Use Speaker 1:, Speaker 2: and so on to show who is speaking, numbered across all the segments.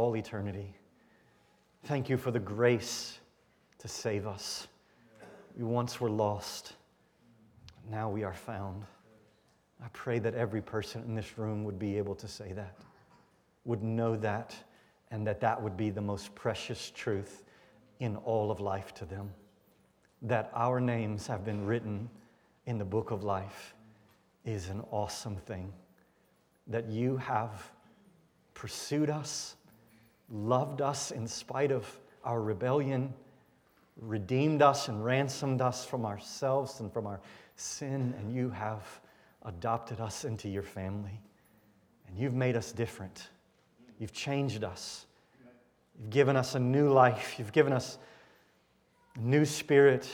Speaker 1: all eternity. Thank you for the grace to save us. We once were lost, now we are found. I pray that every person in this room would be able to say that, would know that, and that that would be the most precious truth in all of life to them. That our names have been written in the book of life is an awesome thing. That you have pursued us, loved us in spite of our rebellion, redeemed us and ransomed us from ourselves and from our sin, and you have adopted us into your family. And you've made us different. You've changed us. You've given us a new life. You've given us a new spirit.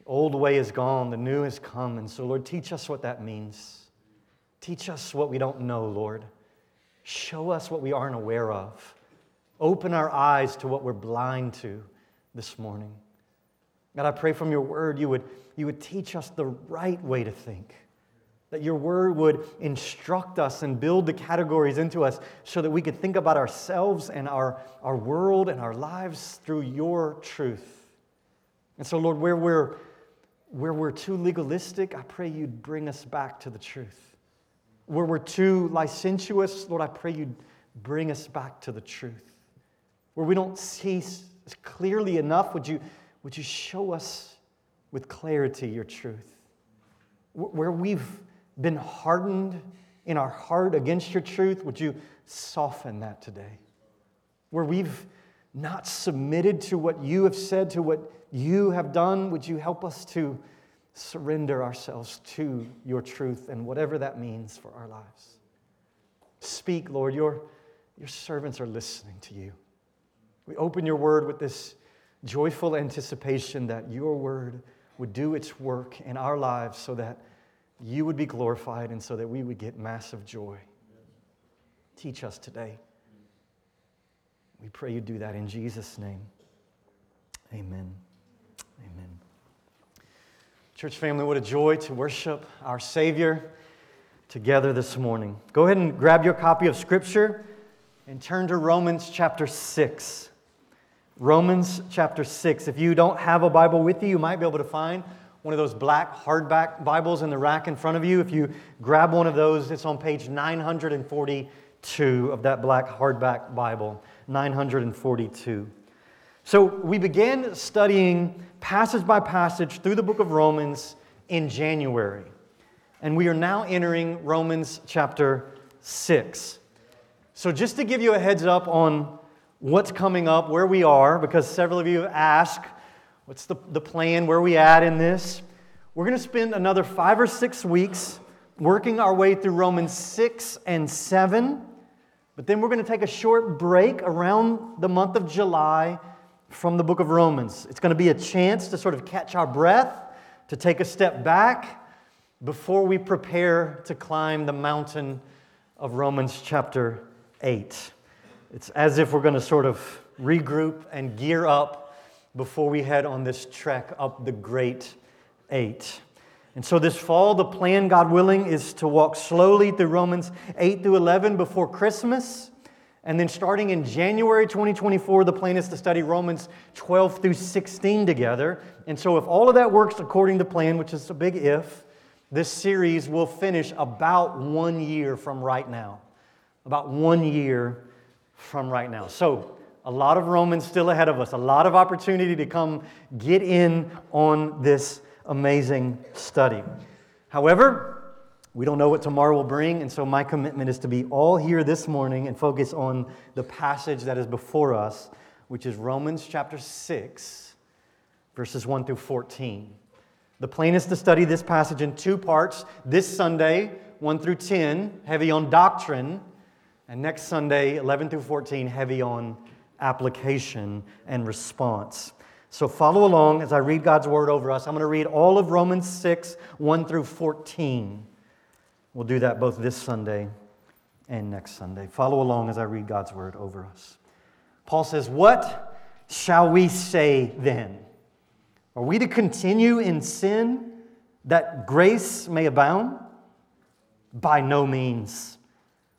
Speaker 1: The old way is gone, the new has come. And so, Lord, teach us what that means. Teach us what we don't know, Lord. Show us what we aren't aware of. Open our eyes to what we're blind to this morning. God, I pray from your word you would, you would teach us the right way to think that your word would instruct us and build the categories into us so that we could think about ourselves and our, our world and our lives through your truth. And so, Lord, where we're, where we're too legalistic, I pray you'd bring us back to the truth. Where we're too licentious, Lord, I pray you'd bring us back to the truth. Where we don't see clearly enough, would you, would you show us with clarity your truth? Where we've been hardened in our heart against your truth, would you soften that today? Where we've not submitted to what you have said, to what you have done, would you help us to surrender ourselves to your truth and whatever that means for our lives? Speak, Lord. Your, your servants are listening to you. We open your word with this joyful anticipation that your word would do its work in our lives so that you would be glorified and so that we would get massive joy. Teach us today. We pray you do that in Jesus' name. Amen. Amen. Church family, what a joy to worship our Savior together this morning. Go ahead and grab your copy of Scripture and turn to Romans chapter 6. Romans chapter 6. If you don't have a Bible with you, you might be able to find one of those black hardback Bibles in the rack in front of you. If you grab one of those, it's on page 942 of that black hardback Bible. 942. So we began studying passage by passage through the book of Romans in January. And we are now entering Romans chapter 6. So, just to give you a heads up on what's coming up, where we are, because several of you have asked, What's the, the plan? Where we at in this? We're going to spend another five or six weeks working our way through Romans 6 and 7. But then we're going to take a short break around the month of July from the book of Romans. It's going to be a chance to sort of catch our breath, to take a step back before we prepare to climb the mountain of Romans chapter 8. It's as if we're going to sort of regroup and gear up before we head on this trek up the Great Eight. And so, this fall, the plan, God willing, is to walk slowly through Romans 8 through 11 before Christmas. And then, starting in January 2024, the plan is to study Romans 12 through 16 together. And so, if all of that works according to plan, which is a big if, this series will finish about one year from right now. About one year from right now. So, a lot of Romans still ahead of us, a lot of opportunity to come get in on this amazing study. However, we don't know what tomorrow will bring, and so my commitment is to be all here this morning and focus on the passage that is before us, which is Romans chapter 6, verses 1 through 14. The plan is to study this passage in two parts. This Sunday, 1 through 10, heavy on doctrine, and next Sunday, 11 through 14, heavy on application and response. So follow along as I read God's word over us. I'm going to read all of Romans 6, 1 through 14. We'll do that both this Sunday and next Sunday. Follow along as I read God's word over us. Paul says, What shall we say then? Are we to continue in sin that grace may abound? By no means.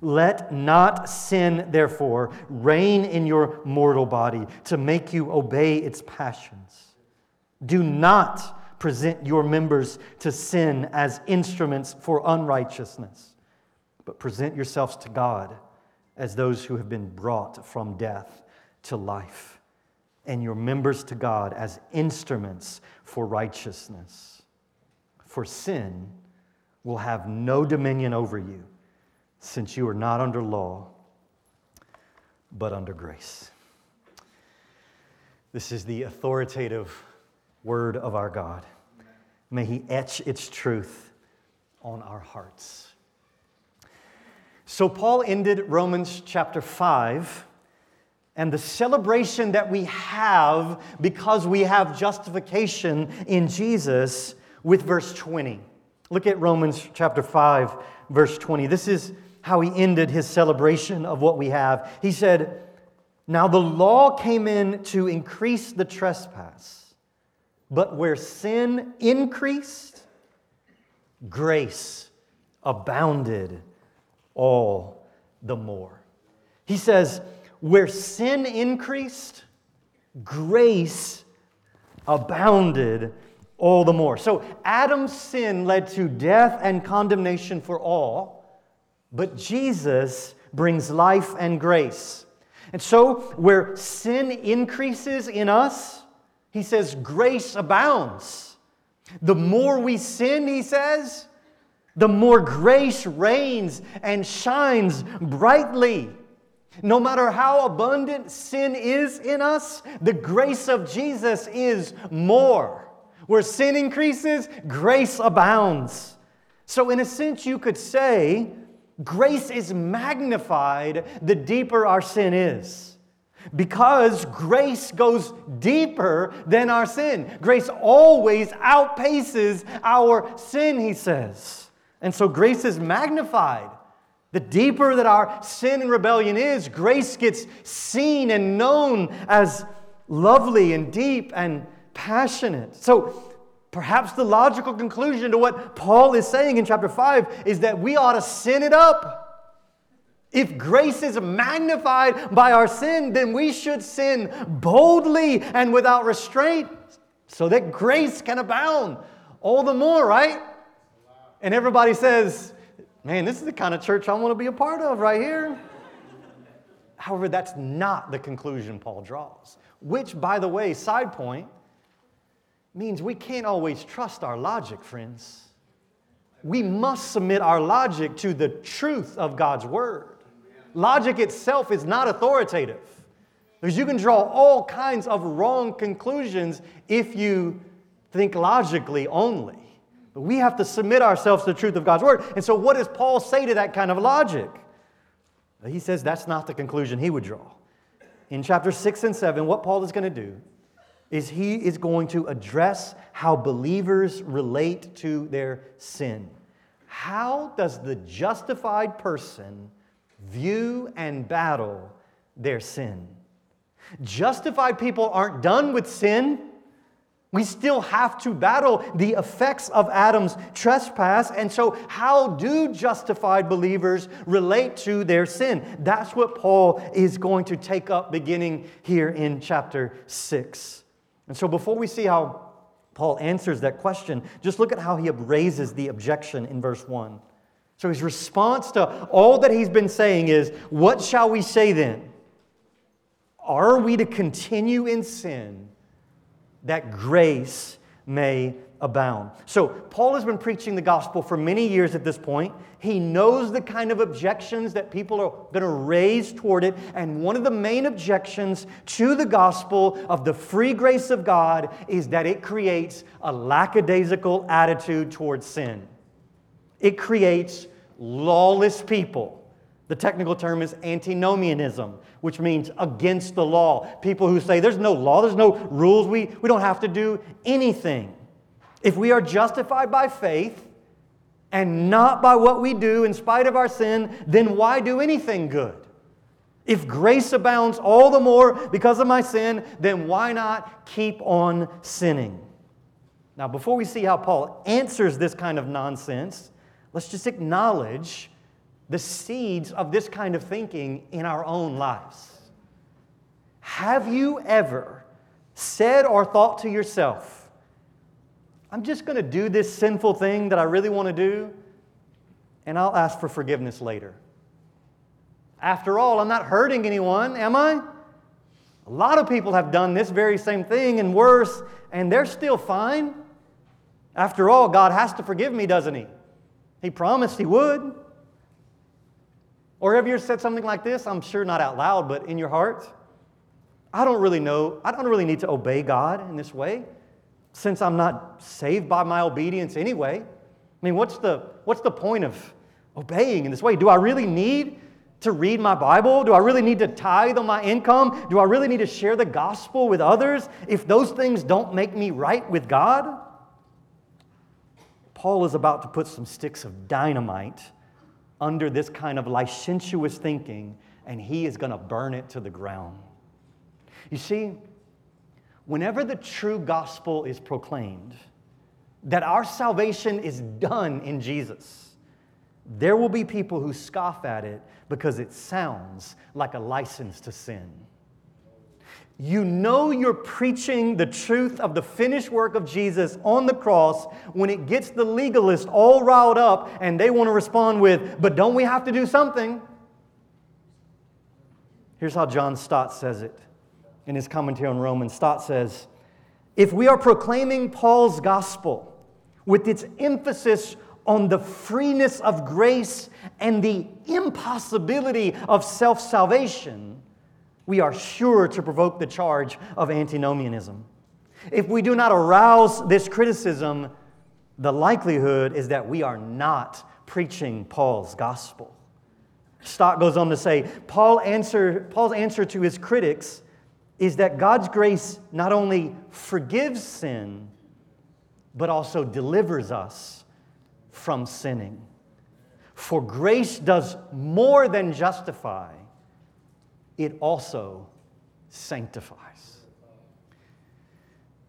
Speaker 1: Let not sin, therefore, reign in your mortal body to make you obey its passions. Do not present your members to sin as instruments for unrighteousness, but present yourselves to God as those who have been brought from death to life, and your members to God as instruments for righteousness. For sin will have no dominion over you since you are not under law, but under grace. This is the authoritative word of our God. May He etch its truth on our hearts. So, Paul ended Romans chapter 5 and the celebration that we have because we have justification in Jesus with verse 20. Look at Romans chapter 5, verse 20. This is how he ended his celebration of what we have. He said, Now the law came in to increase the trespass, but where sin increased, grace abounded all the more. He says, Where sin increased, grace abounded all the more. So Adam's sin led to death and condemnation for all. But Jesus brings life and grace. And so, where sin increases in us, he says grace abounds. The more we sin, he says, the more grace reigns and shines brightly. No matter how abundant sin is in us, the grace of Jesus is more. Where sin increases, grace abounds. So, in a sense, you could say grace is magnified the deeper our sin is. Because grace goes deeper than our sin. Grace always outpaces our sin, he says. And so grace is magnified. The deeper that our sin and rebellion is, grace gets seen and known as lovely and deep and passionate. So Perhaps the logical conclusion to what Paul is saying in chapter 5 is that we ought to sin it up. If grace is magnified by our sin, then we should sin boldly and without restraint so that grace can abound all the more, right? And everybody says, man, this is the kind of church I want to be a part of right here. However, that's not the conclusion Paul draws, which, by the way, side point, means we can't always trust our logic, friends. We must submit our logic to the truth of God's Word. Logic itself is not authoritative. Because you can draw all kinds of wrong conclusions if you think logically only. But we have to submit ourselves to the truth of God's Word. And so, what does Paul say to that kind of logic? He says that's not the conclusion he would draw. In chapter 6 and 7, what Paul is going to do is he is going to address how believers relate to their sin. How does the justified person view and battle their sin? Justified people aren't done with sin. We still have to battle the effects of Adam's trespass. And so, how do justified believers relate to their sin? That's what Paul is going to take up beginning here in chapter 6. And so, before we see how Paul answers that question, just look at how he raises the objection in verse 1. So, his response to all that he's been saying is, What shall we say then? Are we to continue in sin? that grace may abound. So, Paul has been preaching the gospel for many years at this point. He knows the kind of objections that people are going to raise toward it. And one of the main objections to the gospel of the free grace of God is that it creates a lackadaisical attitude towards sin. It creates lawless people. The technical term is antinomianism, which means against the law. People who say there's no law, there's no rules, we, we don't have to do anything. If we are justified by faith and not by what we do in spite of our sin, then why do anything good? If grace abounds all the more because of my sin, then why not keep on sinning? Now, before we see how Paul answers this kind of nonsense, let's just acknowledge the seeds of this kind of thinking in our own lives. Have you ever said or thought to yourself, I'm just going to do this sinful thing that I really want to do, and I'll ask for forgiveness later? After all, I'm not hurting anyone, am I? A lot of people have done this very same thing and worse, and they're still fine. After all, God has to forgive me, doesn't He? He promised He would. Or have you said something like this? I'm sure not out loud, but in your heart. I don't really know, I don't really need to obey God in this way since I'm not saved by my obedience anyway. I mean, what's the, what's the point of obeying in this way? Do I really need to read my Bible? Do I really need to tithe on my income? Do I really need to share the gospel with others if those things don't make me right with God? Paul is about to put some sticks of dynamite under this kind of licentious thinking, and he is going to burn it to the ground. You see, whenever the true gospel is proclaimed, that our salvation is done in Jesus, there will be people who scoff at it because it sounds like a license to sin. You know you're preaching the truth of the finished work of Jesus on the cross when it gets the legalist all riled up and they want to respond with, But don't we have to do something? Here's how John Stott says it in his commentary on Romans. Stott says, If we are proclaiming Paul's gospel with its emphasis on the freeness of grace and the impossibility of self salvation, we are sure to provoke the charge of antinomianism. If we do not arouse this criticism, the likelihood is that we are not preaching Paul's gospel. Stott goes on to say Paul answer, Paul's answer to his critics is that God's grace not only forgives sin, but also delivers us from sinning. For grace does more than justify, it also sanctifies.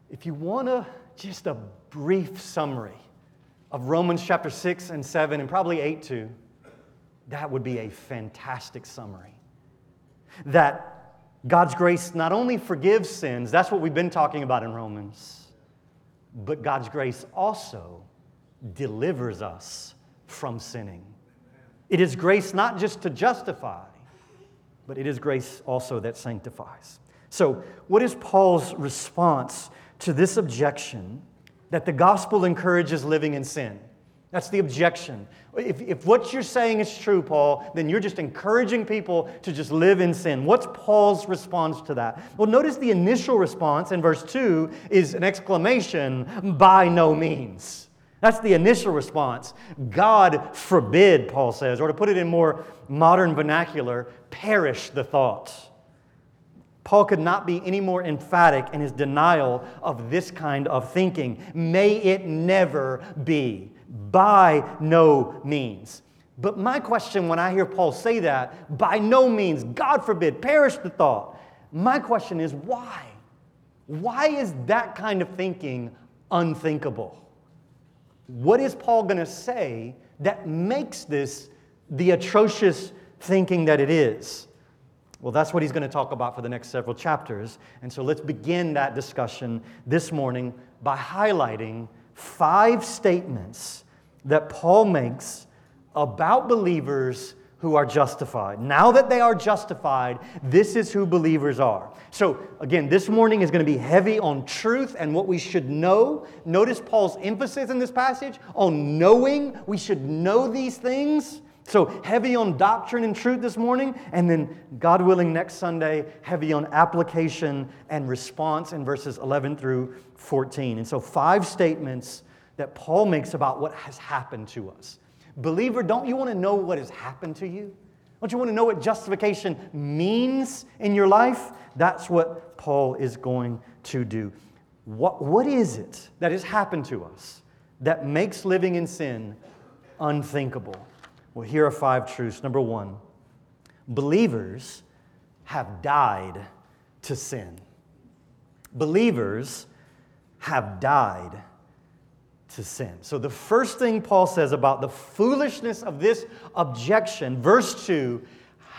Speaker 1: If you want to, just a brief summary of Romans chapter 6 and 7, and probably 8 too, that would be a fantastic summary. That God's grace not only forgives sins, that's what we've been talking about in Romans, but God's grace also delivers us from sinning. It is grace not just to justify, but it is grace also that sanctifies. So, what is Paul's response to this objection that the gospel encourages living in sin? That's the objection. If, if what you're saying is true, Paul, then you're just encouraging people to just live in sin. What's Paul's response to that? Well, notice the initial response in verse 2 is an exclamation, by no means. That's the initial response. God forbid, Paul says, or to put it in more modern vernacular, perish the thought. Paul could not be any more emphatic in his denial of this kind of thinking. May it never be, by no means. But my question when I hear Paul say that, by no means, God forbid, perish the thought, my question is why? Why is that kind of thinking unthinkable? What is Paul going to say that makes this the atrocious thinking that it is? Well, that's what he's going to talk about for the next several chapters. And so let's begin that discussion this morning by highlighting five statements that Paul makes about believers who are justified. Now that they are justified, this is who believers are. So, again, this morning is going to be heavy on truth and what we should know. Notice Paul's emphasis in this passage on knowing. We should know these things. So, heavy on doctrine and truth this morning, and then, God willing, next Sunday, heavy on application and response in verses 11 through 14. And so, five statements that Paul makes about what has happened to us. Believer, don't you want to know what has happened to you? Don't you want to know what justification means in your life? That's what Paul is going to do. What, what is it that has happened to us that makes living in sin unthinkable? Well, here are five truths. Number one, believers have died to sin. Believers have died to sin. So, the first thing Paul says about the foolishness of this objection, verse 2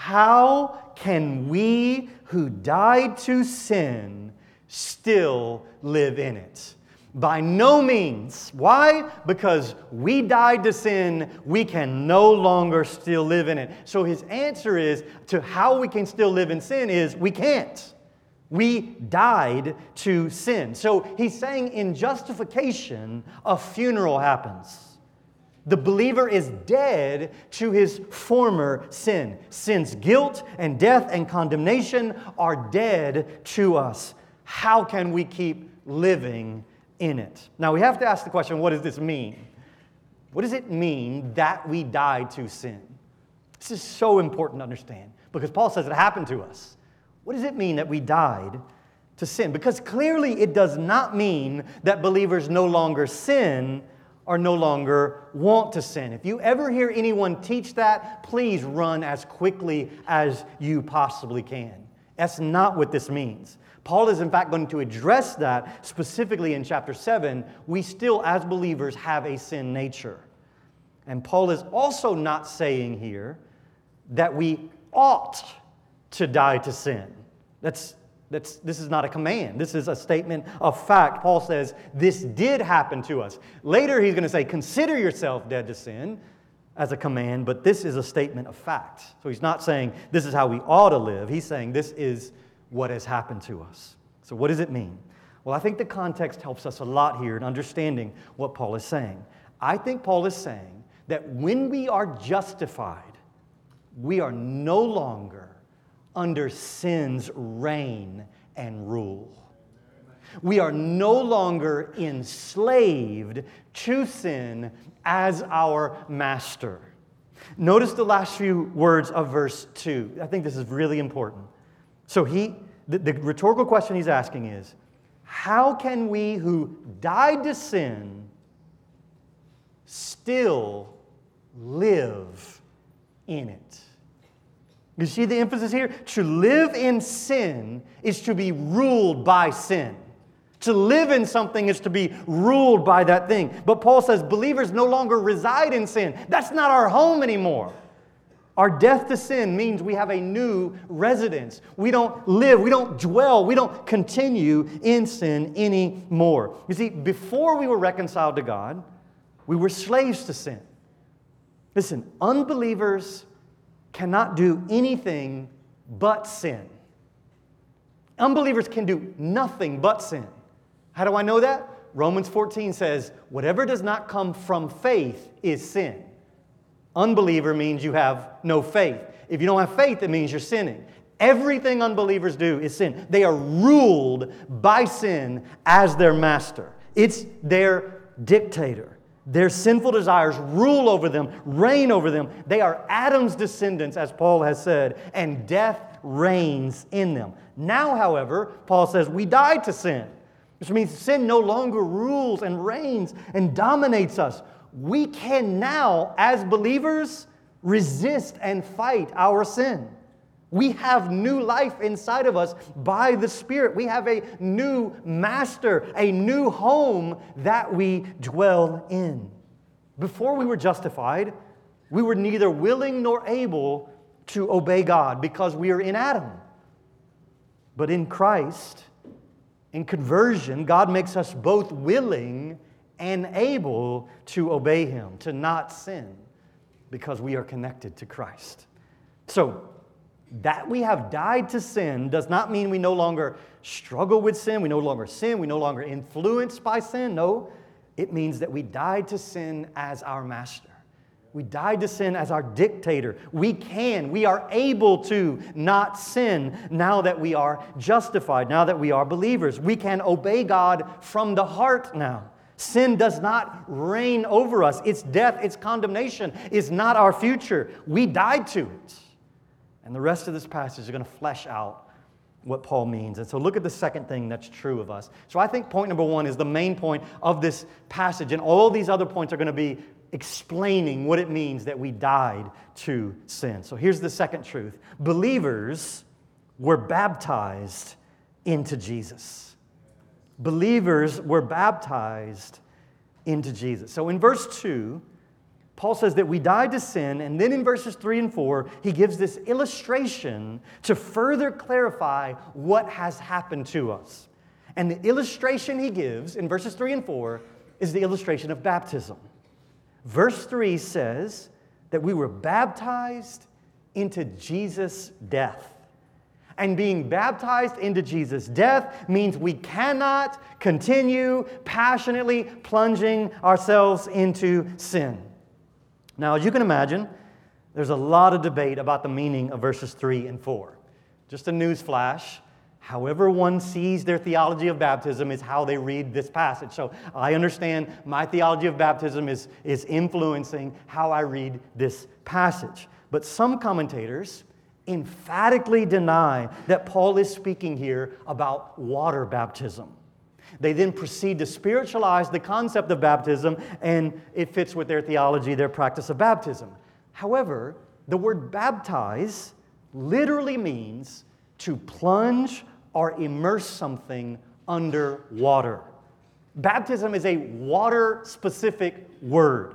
Speaker 1: how can we who died to sin still live in it? By no means. Why? Because we died to sin, we can no longer still live in it. So his answer is to how we can still live in sin is we can't. We died to sin. So he's saying in justification, a funeral happens. The believer is dead to his former sin. Sin's guilt and death and condemnation are dead to us. How can we keep living in it? Now we have to ask the question what does this mean? What does it mean that we died to sin? This is so important to understand because Paul says it happened to us. What does it mean that we died to sin? Because clearly it does not mean that believers no longer sin or no longer want to sin. If you ever hear anyone teach that, please run as quickly as you possibly can. That's not what this means. Paul is, in fact, going to address that specifically in chapter 7. We still, as believers, have a sin nature. And Paul is also not saying here that we ought to die to sin. That's, that's, this is not a command. This is a statement of fact. Paul says, This did happen to us. Later, he's going to say, Consider yourself dead to sin as a command, but this is a statement of fact. So he's not saying this is how we ought to live. He's saying this is what has happened to us. So, what does it mean? Well, I think the context helps us a lot here in understanding what Paul is saying. I think Paul is saying that when we are justified, we are no longer under sin's reign and rule. We are no longer enslaved to sin as our master. Notice the last few words of verse 2. I think this is really important. So he the, the rhetorical question he's asking is how can we who died to sin still live in it? You see the emphasis here? To live in sin is to be ruled by sin. To live in something is to be ruled by that thing. But Paul says believers no longer reside in sin. That's not our home anymore. Our death to sin means we have a new residence. We don't live, we don't dwell, we don't continue in sin anymore. You see, before we were reconciled to God, we were slaves to sin. Listen, unbelievers cannot do anything but sin. Unbelievers can do nothing but sin. How do I know that? Romans 14 says, whatever does not come from faith is sin. Unbeliever means you have no faith. If you don't have faith, it means you're sinning. Everything unbelievers do is sin. They are ruled by sin as their master, it's their dictator. Their sinful desires rule over them, reign over them. They are Adam's descendants, as Paul has said, and death reigns in them. Now, however, Paul says we died to sin, which means sin no longer rules and reigns and dominates us. We can now, as believers, resist and fight our sin. We have new life inside of us by the Spirit. We have a new master, a new home that we dwell in. Before we were justified, we were neither willing nor able to obey God because we are in Adam. But in Christ, in conversion, God makes us both willing and able to obey Him, to not sin, because we are connected to Christ. So, that we have died to sin does not mean we no longer struggle with sin, we no longer sin, we no longer influenced by sin. No, it means that we died to sin as our master. We died to sin as our dictator. We can, we are able to not sin now that we are justified, now that we are believers. We can obey God from the heart now. Sin does not reign over us. Its death, its condemnation is not our future. We died to it. And the rest of this passage is going to flesh out what Paul means. And so look at the second thing that's true of us. So I think point number one is the main point of this passage, and all these other points are going to be explaining what it means that we died to sin. So here's the second truth believers were baptized into Jesus. Believers were baptized into Jesus. So in verse 2, Paul says that we died to sin, and then in verses 3 and 4, he gives this illustration to further clarify what has happened to us. And the illustration he gives in verses 3 and 4 is the illustration of baptism. Verse 3 says that we were baptized into Jesus' death. And being baptized into Jesus' death means we cannot continue passionately plunging ourselves into sin. Now, as you can imagine, there's a lot of debate about the meaning of verses 3 and 4. Just a news flash. However, one sees their theology of baptism is how they read this passage. So I understand my theology of baptism is, is influencing how I read this passage. But some commentators emphatically deny that Paul is speaking here about water baptism. They then proceed to spiritualize the concept of baptism, and it fits with their theology, their practice of baptism. However, the word baptize literally means to plunge or immerse something under water. Baptism is a water specific word.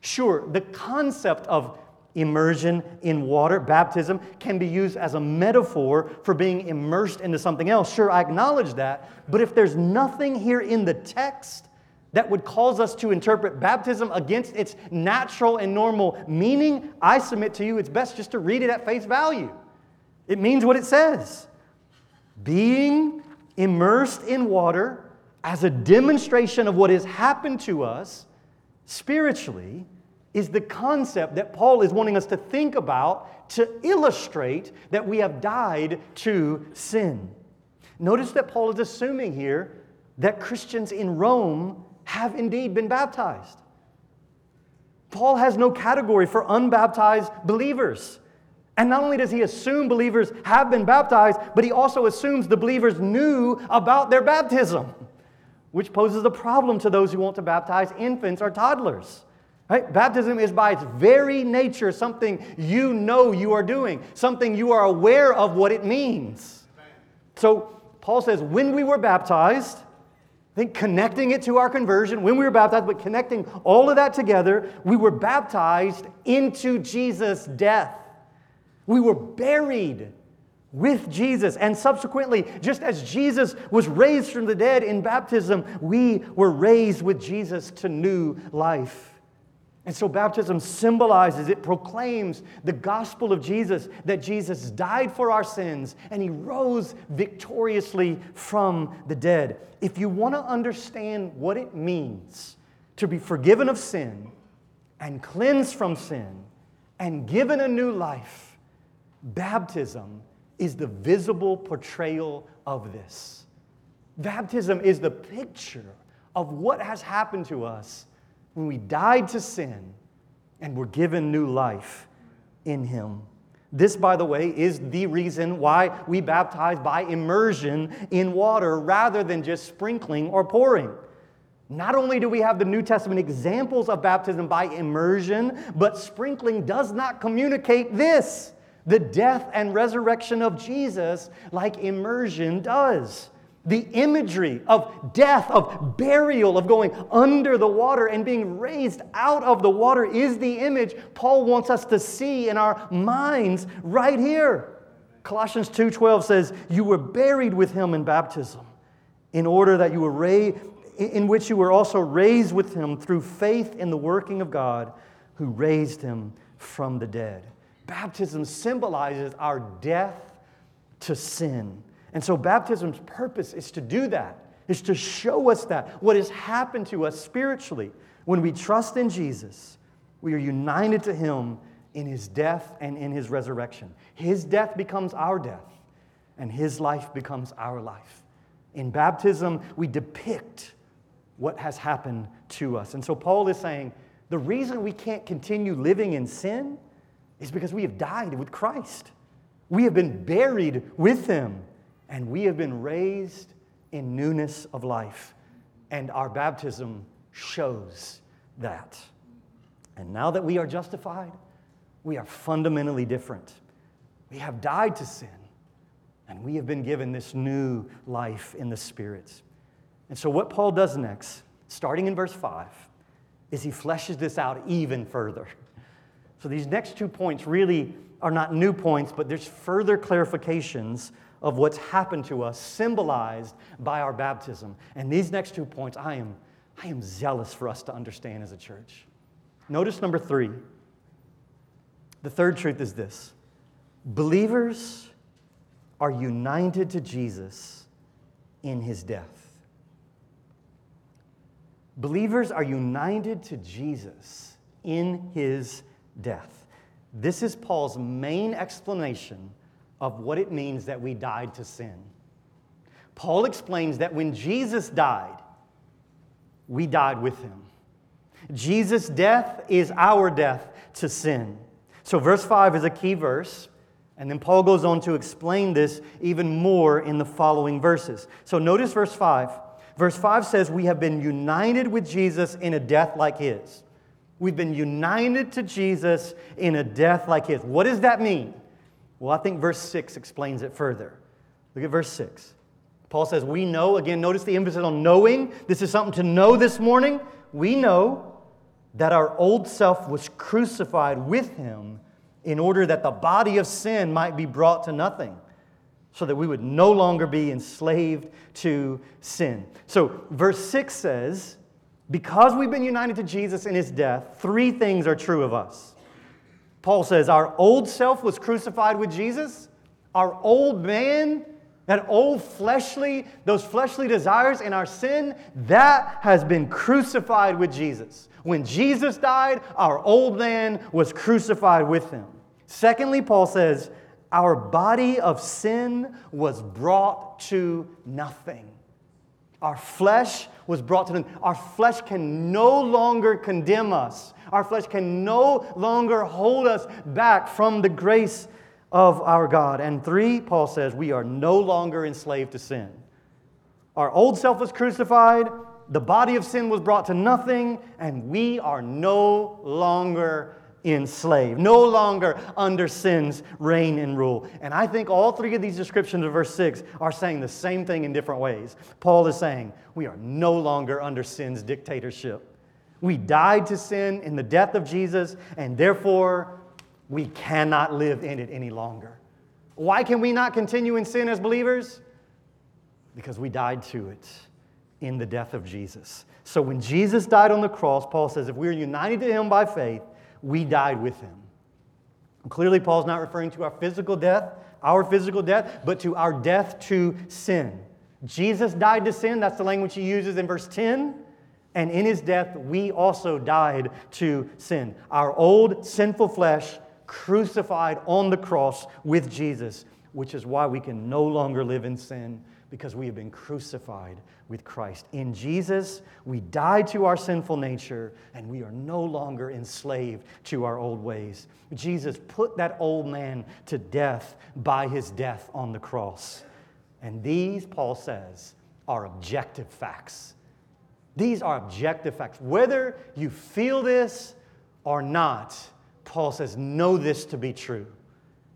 Speaker 1: Sure, the concept of immersion in water, baptism, can be used as a metaphor for being immersed into something else. Sure, I acknowledge that. But if there's nothing here in the text that would cause us to interpret baptism against its natural and normal meaning, I submit to you it's best just to read it at face value. It means what it says. Being immersed in water as a demonstration of what has happened to us spiritually is the concept that Paul is wanting us to think about to illustrate that we have died to sin. Notice that Paul is assuming here that Christians in Rome have indeed been baptized. Paul has no category for unbaptized believers. And not only does he assume believers have been baptized, but he also assumes the believers knew about their baptism, which poses a problem to those who want to baptize infants or toddlers. Right? Baptism is by its very nature something you know you are doing, something you are aware of what it means. So Paul says, when we were baptized, I think connecting it to our conversion, when we were baptized, but connecting all of that together, we were baptized into Jesus' death. We were buried with Jesus. And subsequently, just as Jesus was raised from the dead in baptism, we were raised with Jesus to new life. And so baptism symbolizes, it proclaims the gospel of Jesus that Jesus died for our sins and he rose victoriously from the dead. If you want to understand what it means to be forgiven of sin and cleansed from sin and given a new life, baptism is the visible portrayal of this. Baptism is the picture of what has happened to us when we died to sin and were given new life in Him. This, by the way, is the reason why we baptize by immersion in water rather than just sprinkling or pouring. Not only do we have the New Testament examples of baptism by immersion, but sprinkling does not communicate this. the death and resurrection of Jesus like immersion does. The imagery of death, of burial, of going under the water and being raised out of the water is the image Paul wants us to see in our minds right here. Colossians 2:12 says, "You were buried with him in baptism, in order that you were raised in which you were also raised with him through faith in the working of God who raised him from the dead." Baptism symbolizes our death to sin. And so baptism's purpose is to do that, is to show us that what has happened to us spiritually when we trust in Jesus, we are united to him in his death and in his resurrection. His death becomes our death, and his life becomes our life. In baptism, we depict what has happened to us. And so Paul is saying the reason we can't continue living in sin is because we have died with Christ. We have been buried with him and we have been raised in newness of life. And our baptism shows that. And now that we are justified, we are fundamentally different. We have died to sin, and we have been given this new life in the Spirit. And so, what Paul does next, starting in verse 5, is he fleshes this out even further. So, these next two points really are not new points, but there's further clarifications of what's happened to us, symbolized by our baptism. And these next two points, I am, I am zealous for us to understand as a church. Notice number three. The third truth is this believers are united to Jesus in his death. Believers are united to Jesus in his death. This is Paul's main explanation of what it means that we died to sin. Paul explains that when Jesus died, we died with him. Jesus' death is our death to sin. So, verse 5 is a key verse, and then Paul goes on to explain this even more in the following verses. So, notice verse 5. Verse 5 says, We have been united with Jesus in a death like his. We've been united to Jesus in a death like his. What does that mean? Well, I think verse 6 explains it further. Look at verse 6. Paul says, We know, again, notice the emphasis on knowing. This is something to know this morning. We know that our old self was crucified with him in order that the body of sin might be brought to nothing, so that we would no longer be enslaved to sin. So, verse 6 says, Because we've been united to Jesus in his death, three things are true of us. Paul says, Our old self was crucified with Jesus. Our old man, that old fleshly, those fleshly desires and our sin, that has been crucified with Jesus. When Jesus died, our old man was crucified with him. Secondly, Paul says, Our body of sin was brought to nothing. Our flesh was brought to nothing. Our flesh can no longer condemn us our flesh can no longer hold us back from the grace of our God. And three, Paul says, we are no longer enslaved to sin. Our old self was crucified, the body of sin was brought to nothing, and we are no longer enslaved, no longer under sin's reign and rule. And I think all three of these descriptions of verse 6 are saying the same thing in different ways. Paul is saying, we are no longer under sin's dictatorship. We died to sin in the death of Jesus, and therefore we cannot live in it any longer. Why can we not continue in sin as believers? Because we died to it in the death of Jesus. So when Jesus died on the cross, Paul says if we are united to him by faith, we died with him. clearly, Paul's not referring to our physical death, our physical death, but to our death to sin. Jesus died to sin. That's the language he uses in verse 10. And in his death, we also died to sin. Our old sinful flesh crucified on the cross with Jesus, which is why we can no longer live in sin because we have been crucified with Christ. In Jesus, we died to our sinful nature and we are no longer enslaved to our old ways. Jesus put that old man to death by his death on the cross. And these, Paul says, are objective facts these are objective facts. Whether you feel this or not, Paul says, know this to be true.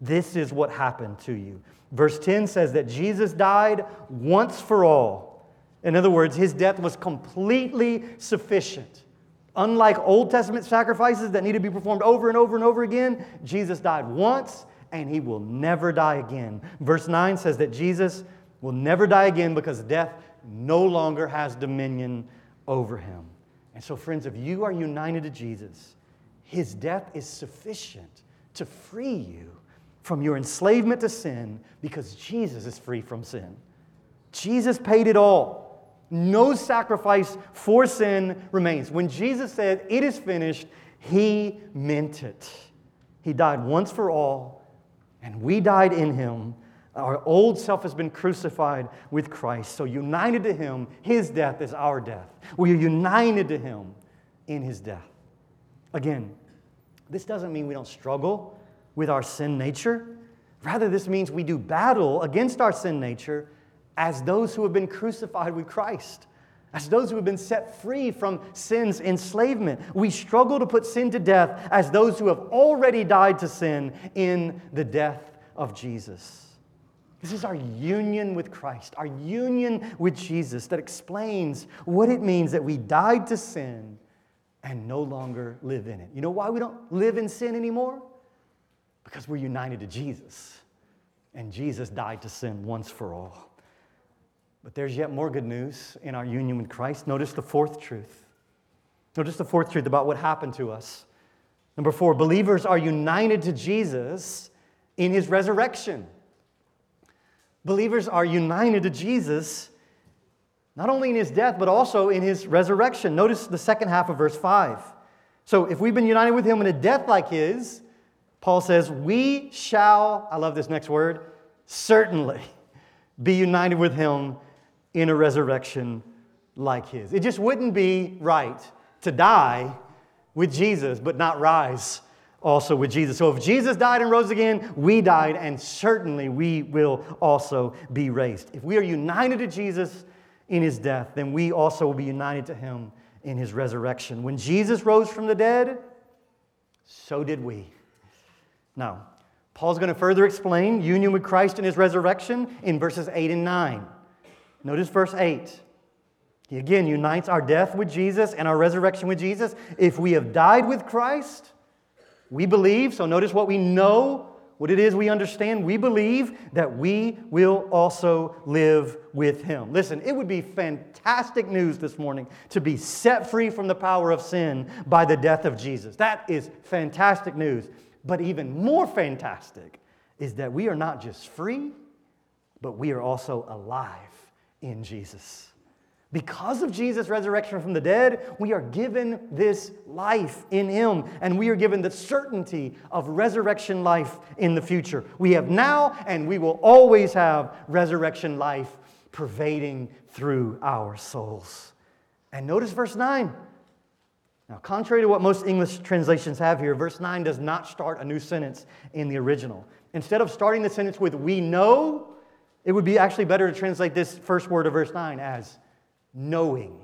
Speaker 1: This is what happened to you. Verse 10 says that Jesus died once for all. In other words, his death was completely sufficient. Unlike Old Testament sacrifices that need to be performed over and over and over again, Jesus died once and he will never die again. Verse 9 says that Jesus will never die again because death no longer has dominion over him. And so, friends, if you are united to Jesus, his death is sufficient to free you from your enslavement to sin because Jesus is free from sin. Jesus paid it all. No sacrifice for sin remains. When Jesus said, It is finished, he meant it. He died once for all, and we died in him. Our old self has been crucified with Christ. So, united to him, his death is our death. We are united to him in his death. Again, this doesn't mean we don't struggle with our sin nature. Rather, this means we do battle against our sin nature as those who have been crucified with Christ, as those who have been set free from sin's enslavement. We struggle to put sin to death as those who have already died to sin in the death of Jesus. This is our union with Christ, our union with Jesus that explains what it means that we died to sin and no longer live in it. You know why we don't live in sin anymore? Because we're united to Jesus. And Jesus died to sin once for all. But there's yet more good news in our union with Christ. Notice the fourth truth. Notice the fourth truth about what happened to us. Number four, believers are united to Jesus in his resurrection. Believers are united to Jesus not only in his death, but also in his resurrection. Notice the second half of verse 5. So if we've been united with him in a death like his, Paul says, we shall, I love this next word, certainly be united with him in a resurrection like his. It just wouldn't be right to die with Jesus, but not rise also with Jesus. So if Jesus died and rose again, we died, and certainly we will also be raised. If we are united to Jesus in his death, then we also will be united to him in his resurrection. When Jesus rose from the dead, so did we. Now, Paul's going to further explain union with Christ in his resurrection in verses 8 and 9. Notice verse 8. He again unites our death with Jesus and our resurrection with Jesus. If we have died with Christ, we believe. So notice what we know, what it is we understand. We believe that we will also live with Him. Listen, it would be fantastic news this morning to be set free from the power of sin by the death of Jesus. That is fantastic news. But even more fantastic is that we are not just free, but we are also alive in Jesus. Because of Jesus' resurrection from the dead, we are given this life in Him, and we are given the certainty of resurrection life in the future. We have now, and we will always have resurrection life pervading through our souls. And notice verse 9. Now, contrary to what most English translations have here, verse 9 does not start a new sentence in the original. Instead of starting the sentence with we know, it would be actually better to translate this first word of verse 9 as knowing.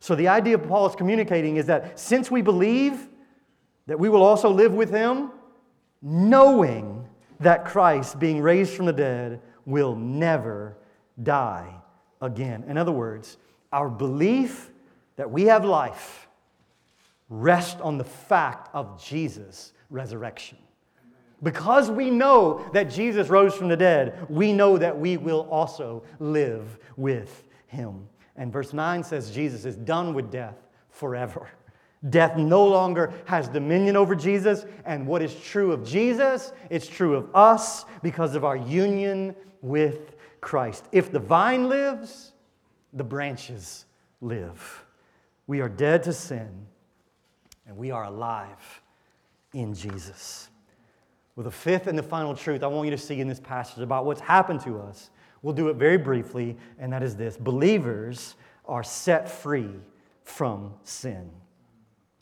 Speaker 1: So, the idea Paul is communicating is that since we believe that we will also live with him, knowing that Christ, being raised from the dead, will never die again. In other words, our belief that we have life rests on the fact of Jesus' resurrection. Because we know that Jesus rose from the dead, we know that we will also live with him. And verse 9 says Jesus is done with death forever. Death no longer has dominion over Jesus, and what is true of Jesus, it's true of us because of our union with Christ. If the vine lives, the branches live. We are dead to sin, and we are alive in Jesus. Well, the fifth and the final truth I want you to see in this passage about what's happened to us We'll do it very briefly, and that is this believers are set free from sin.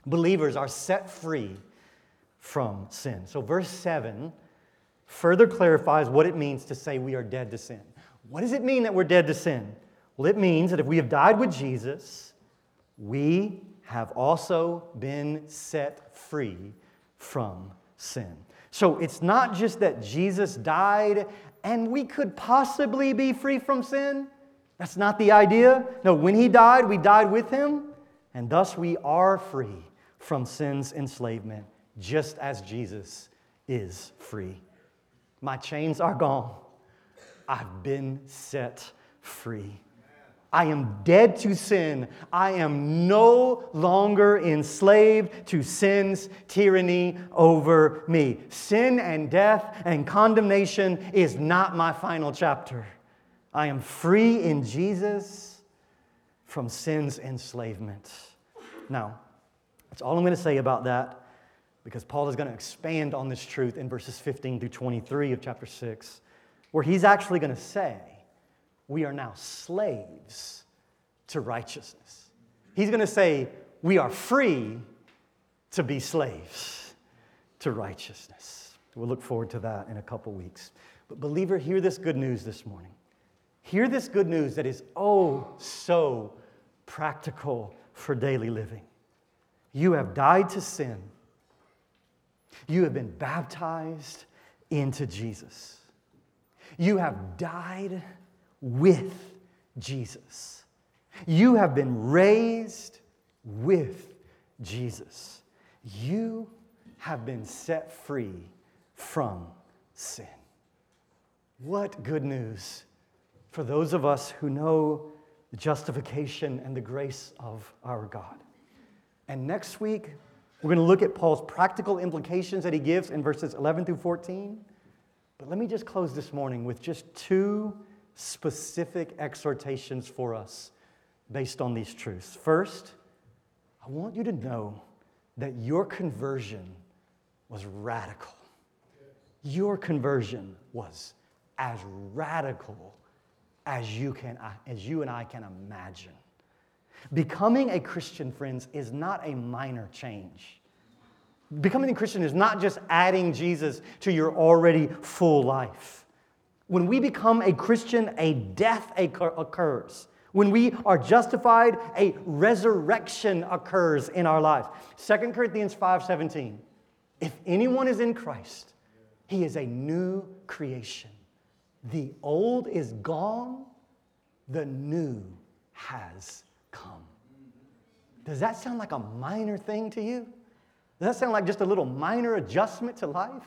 Speaker 1: Believers are set free from sin. So, verse 7 further clarifies what it means to say we are dead to sin. What does it mean that we're dead to sin? Well, it means that if we have died with Jesus, we have also been set free from sin. So it's not just that Jesus died and we could possibly be free from sin. That's not the idea. No, when he died, we died with him, and thus we are free from sin's enslavement, just as Jesus is free. My chains are gone. I've been set free. I am dead to sin. I am no longer enslaved to sin's tyranny over me. Sin and death and condemnation is not my final chapter. I am free in Jesus from sin's enslavement. Now, that's all I'm going to say about that because Paul is going to expand on this truth in verses 15 through 23 of chapter 6, where he's actually going to say, We are now slaves to righteousness. He's going to say, We are free to be slaves to righteousness. We'll look forward to that in a couple weeks. But, believer, hear this good news this morning. Hear this good news that is oh so practical for daily living. You have died to sin. You have been baptized into Jesus. You have died with Jesus. You have been raised with Jesus. You have been set free from sin. What good news for those of us who know the justification and the grace of our God. And next week, we're going to look at Paul's practical implications that he gives in verses 11 through 14. But let me just close this morning with just two specific exhortations for us based on these truths. First, I want you to know that your conversion was radical. Your conversion was as radical as you, can, as you and I can imagine. Becoming a Christian, friends, is not a minor change. Becoming a Christian is not just adding Jesus to your already full life. When we become a Christian, a death occurs. When we are justified, a resurrection occurs in our lives. 2 Corinthians 5:17. If anyone is in Christ, he is a new creation. The old is gone, the new has come. Does that sound like a minor thing to you? Does that sound like just a little minor adjustment to life?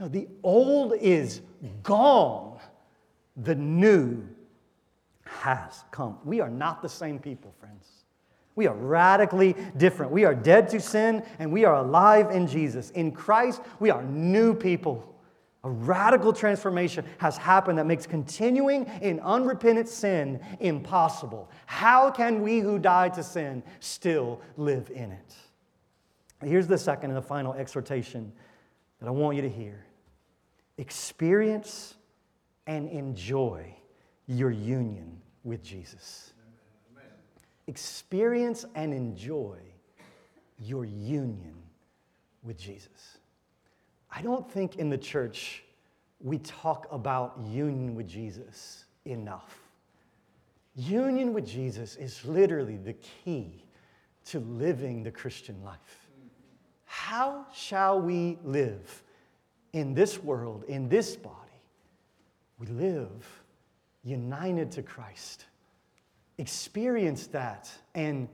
Speaker 1: No, the old is gone, the new has come. We are not the same people, friends. We are radically different. We are dead to sin and we are alive in Jesus. In Christ, we are new people. A radical transformation has happened that makes continuing in unrepentant sin impossible. How can we who died to sin still live in it? Here's the second and the final exhortation that I want you to hear experience and enjoy your union with Jesus. Experience and enjoy your union with Jesus. I don't think in the church we talk about union with Jesus enough. Union with Jesus is literally the key to living the Christian life. How shall we live in this world, in this body? We live united to Christ. Experience that and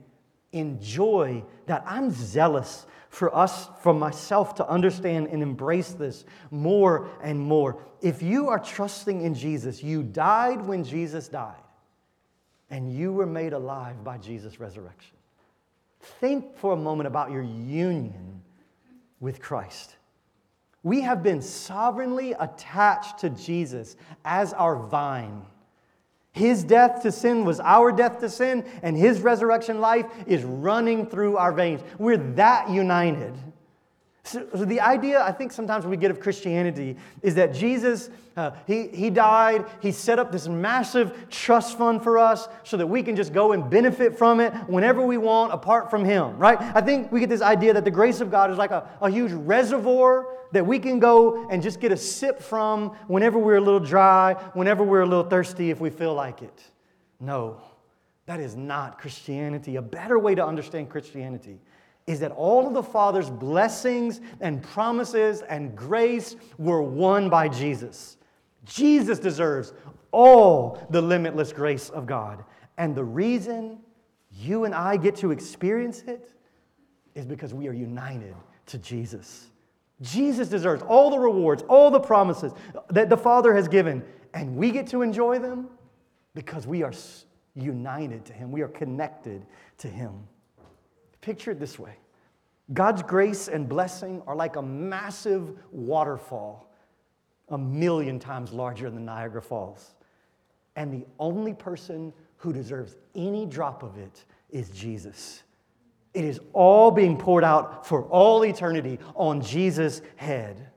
Speaker 1: enjoy that. I'm zealous for us, for myself to understand and embrace this more and more. If you are trusting in Jesus, you died when Jesus died, and you were made alive by Jesus' resurrection. Think for a moment about your union with Christ. We have been sovereignly attached to Jesus as our vine. His death to sin was our death to sin, and His resurrection life is running through our veins. We're that united. So, so, the idea I think sometimes we get of Christianity is that Jesus, uh, he, he died, he set up this massive trust fund for us so that we can just go and benefit from it whenever we want apart from him, right? I think we get this idea that the grace of God is like a, a huge reservoir that we can go and just get a sip from whenever we're a little dry, whenever we're a little thirsty, if we feel like it. No, that is not Christianity. A better way to understand Christianity is that all of the Father's blessings and promises and grace were won by Jesus. Jesus deserves all the limitless grace of God. And the reason you and I get to experience it is because we are united to Jesus. Jesus deserves all the rewards, all the promises that the Father has given, and we get to enjoy them because we are united to Him. We are connected to Him. Picture it this way God's grace and blessing are like a massive waterfall, a million times larger than the Niagara Falls. And the only person who deserves any drop of it is Jesus. It is all being poured out for all eternity on Jesus' head.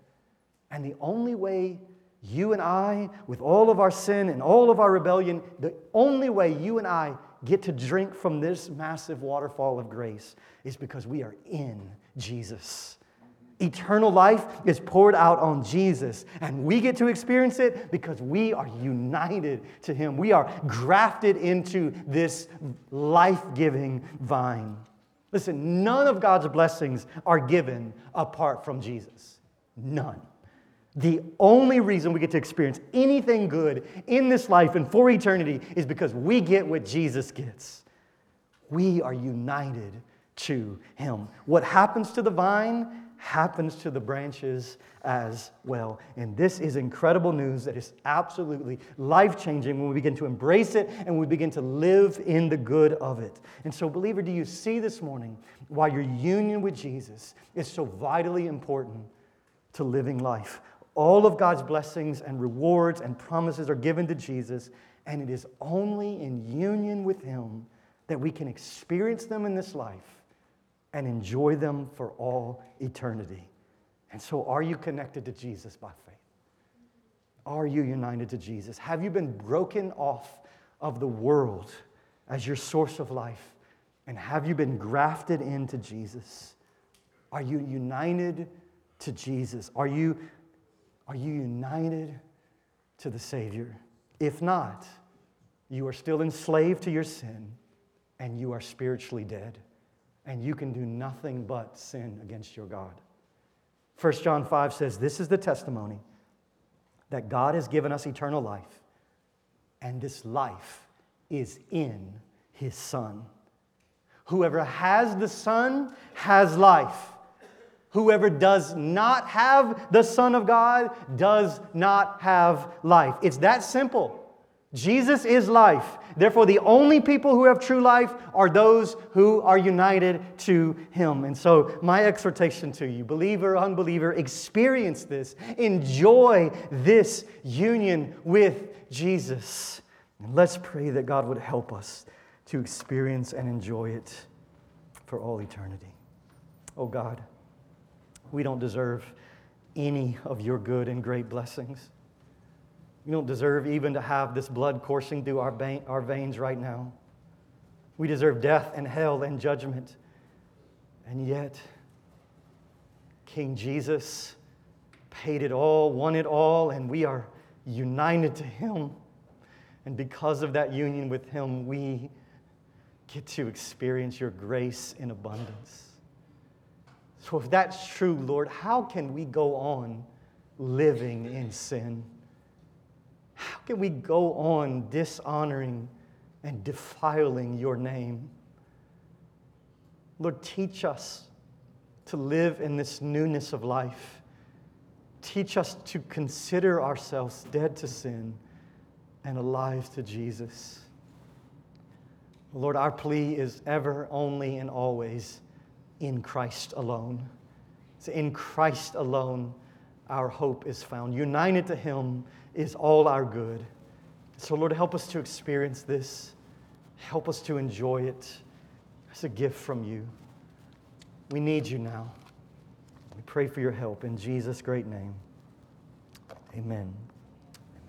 Speaker 1: And the only way you and I, with all of our sin and all of our rebellion, the only way you and I get to drink from this massive waterfall of grace is because we are in Jesus. Eternal life is poured out on Jesus, and we get to experience it because we are united to Him. We are grafted into this life giving vine. Listen, none of God's blessings are given apart from Jesus. None. The only reason we get to experience anything good in this life and for eternity is because we get what Jesus gets. We are united to Him. What happens to the vine happens to the branches as well. And this is incredible news that is absolutely life changing when we begin to embrace it and we begin to live in the good of it. And so, believer, do you see this morning why your union with Jesus is so vitally important to living life? All of God's blessings and rewards and promises are given to Jesus, and it is only in union with Him that we can experience them in this life and enjoy them for all eternity. And so, are you connected to Jesus by faith? Are you united to Jesus? Have you been broken off of the world as your source of life? And have you been grafted into Jesus? Are you united to Jesus? Are you are you united to the Savior? If not, you are still enslaved to your sin and you are spiritually dead, and you can do nothing but sin against your God. 1 John 5 says, This is the testimony that God has given us eternal life, and this life is in His Son. Whoever has the Son has life. Whoever does not have the Son of God does not have life. It's that simple. Jesus is life. Therefore, the only people who have true life are those who are united to Him. And so, my exhortation to you, believer, or unbeliever, experience this. Enjoy this union with Jesus. And let's pray that God would help us to experience and enjoy it for all eternity. Oh God. We don't deserve any of your good and great blessings. We don't deserve even to have this blood coursing through our, our veins right now. We deserve death and hell and judgment. And yet, King Jesus paid it all, won it all, and we are united to Him. And because of that union with Him, we get to experience your grace in abundance. So, if that's true, Lord, how can we go on living in sin? How can we go on dishonoring and defiling your name? Lord, teach us to live in this newness of life. Teach us to consider ourselves dead to sin and alive to Jesus. Lord, our plea is ever, only, and always in Christ alone. It's in Christ alone our hope is found. United to Him is all our good. So, Lord, help us to experience this. Help us to enjoy it as a gift from you. We need you now. We pray for your help in Jesus' great name. Amen.